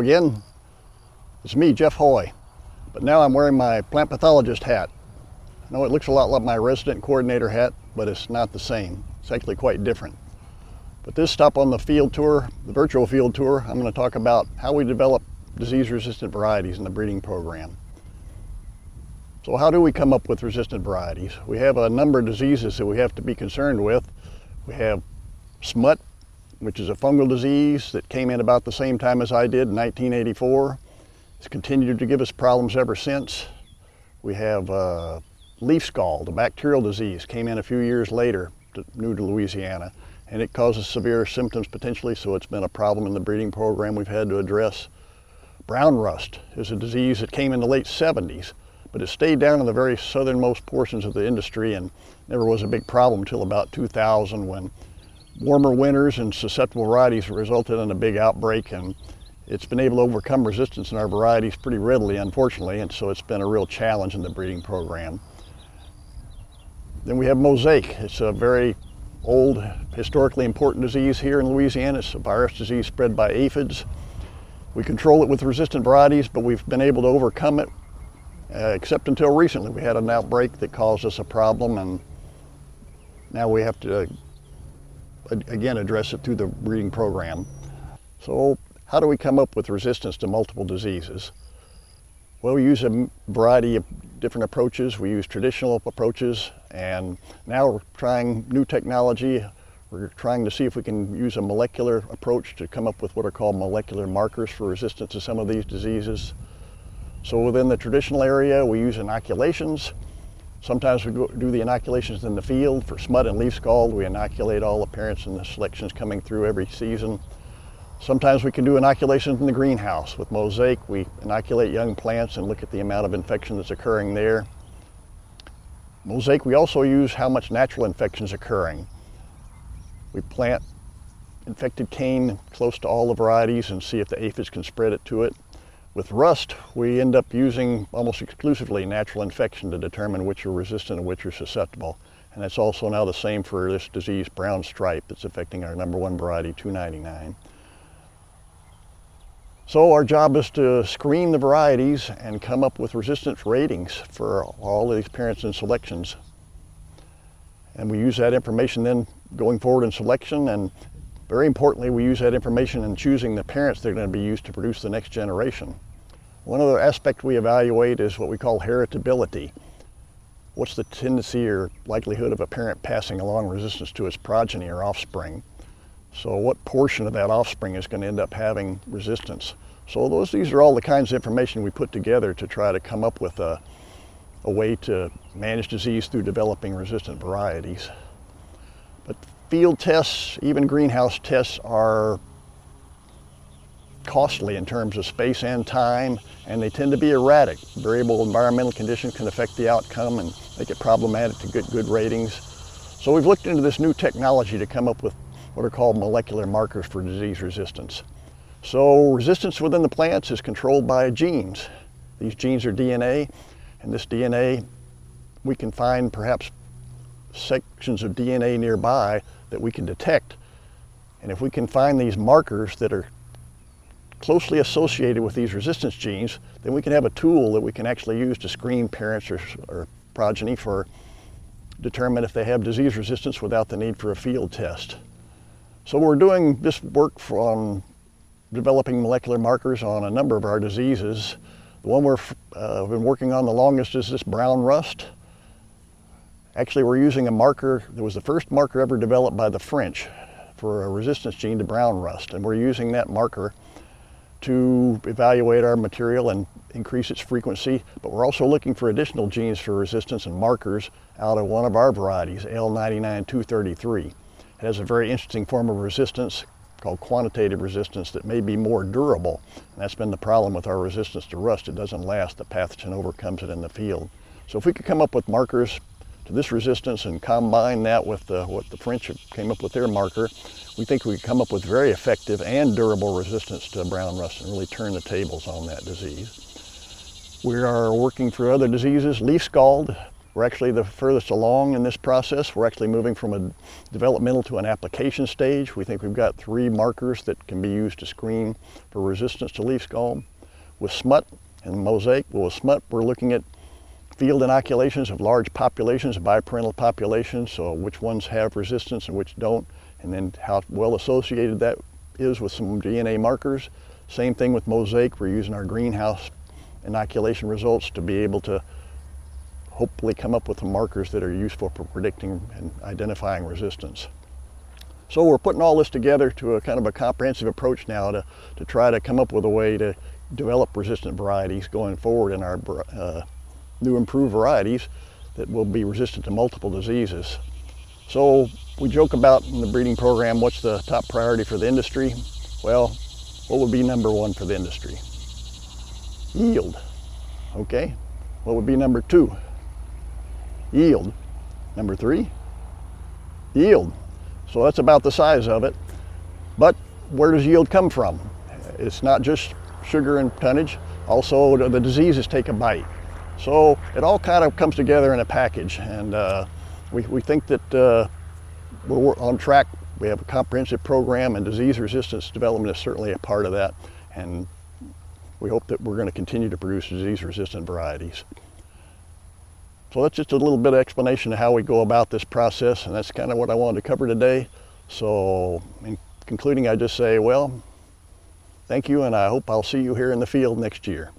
Again. It's me, Jeff Hoy, but now I'm wearing my plant pathologist hat. I know it looks a lot like my resident coordinator hat, but it's not the same. It's actually quite different. But this stop on the field tour, the virtual field tour, I'm going to talk about how we develop disease-resistant varieties in the breeding program. So how do we come up with resistant varieties? We have a number of diseases that we have to be concerned with. We have smut, which is a fungal disease that came in about the same time as I did in 1984. It's continued to give us problems ever since. We have uh, leaf scald, a bacterial disease, came in a few years later, to, new to Louisiana, and it causes severe symptoms potentially, so it's been a problem in the breeding program we've had to address. Brown rust is a disease that came in the late 70s, but it stayed down in the very southernmost portions of the industry and never was a big problem until about 2000 when warmer winters and susceptible varieties resulted in a big outbreak and it's been able to overcome resistance in our varieties pretty readily, unfortunately, and so it's been a real challenge in the breeding program. Then we have mosaic. It's a very old, historically important disease here in Louisiana. It's a virus disease spread by aphids. We control it with resistant varieties, but we've been able to overcome it, uh, except until recently. We had an outbreak that caused us a problem, and now we have to, again, address it through the breeding program. So how do we come up with resistance to multiple diseases? Well, we use a variety of different approaches. We use traditional approaches, and now we're trying new technology we're trying to see if we can use a molecular approach to come up with what are called molecular markers for resistance to some of these diseases. So within the traditional area, we use inoculations. Sometimes we do the inoculations in the field. For smut and leaf scald, we inoculate all the parents and the selections coming through every season. Sometimes we can do inoculations in the greenhouse. With mosaic, we inoculate young plants and look at the amount of infection that's occurring there. Mosaic, we also use how much natural infection is occurring. We plant infected cane close to all the varieties and see if the aphids can spread it to it. With rust, we end up using almost exclusively natural infection to determine which are resistant and which are susceptible. And that's also now the same for this disease, brown stripe, that's affecting our number one variety, 299. So our job is to screen the varieties and come up with resistance ratings for all these parents and selections. And we use that information then going forward in selection and very importantly, we use that information in choosing the parents that are going to be used to produce the next generation. One other aspect we evaluate is what we call heritability. What's the tendency or likelihood of a parent passing along resistance to its progeny or offspring? So what portion of that offspring is going to end up having resistance? So those, these are all the kinds of information we put together to try to come up with a, a way to manage disease through developing resistant varieties. But field tests, even greenhouse tests, are costly in terms of space and time, and they tend to be erratic. Variable environmental conditions can affect the outcome and make it problematic to get good ratings. So we've looked into this new technology to come up with what are called molecular markers for disease resistance. So resistance within the plants is controlled by genes. These genes are DNA, and this DNA, we can find perhaps sections of DNA nearby that we can detect. And if we can find these markers that are closely associated with these resistance genes, then we can have a tool that we can actually use to screen parents or, or progeny for determine if they have disease resistance without the need for a field test. So we're doing this work on developing molecular markers on a number of our diseases. The one we've uh, been working on the longest is this brown rust. Actually, we're using a marker that was the first marker ever developed by the French for a resistance gene to brown rust. And we're using that marker to evaluate our material and increase its frequency. But we're also looking for additional genes for resistance and markers out of one of our varieties, L99233. It has a very interesting form of resistance called quantitative resistance that may be more durable. And that's been the problem with our resistance to rust. It doesn't last. The pathogen overcomes it in the field. So if we could come up with markers to this resistance and combine that with the, what the French came up with their marker, we think we could come up with very effective and durable resistance to brown rust and really turn the tables on that disease. We are working through other diseases. Leaf scald We're actually the furthest along in this process. We're actually moving from a developmental to an application stage. We think we've got three markers that can be used to screen for resistance to leaf scald. With smut and mosaic, well, with smut, we're looking at field inoculations of large populations, biparental populations, so which ones have resistance and which don't, and then how well associated that is with some DNA markers. Same thing with mosaic, we're using our greenhouse inoculation results to be able to hopefully come up with the markers that are useful for predicting and identifying resistance. So we're putting all this together to a kind of a comprehensive approach now to, to try to come up with a way to develop resistant varieties going forward in our uh, new improved varieties that will be resistant to multiple diseases. So we joke about in the breeding program, what's the top priority for the industry? Well, what would be number one for the industry? Yield, okay? What would be number two? Yield. Number three, yield. So that's about the size of it. But where does yield come from? It's not just sugar and tonnage, also the diseases take a bite. So it all kind of comes together in a package, and uh, we, we think that uh, we're on track. We have a comprehensive program, and disease resistance development is certainly a part of that. And we hope that we're going to continue to produce disease-resistant varieties. So that's just a little bit of explanation of how we go about this process, and that's kind of what I wanted to cover today. So in concluding, I just say, well, thank you, and I hope I'll see you here in the field next year.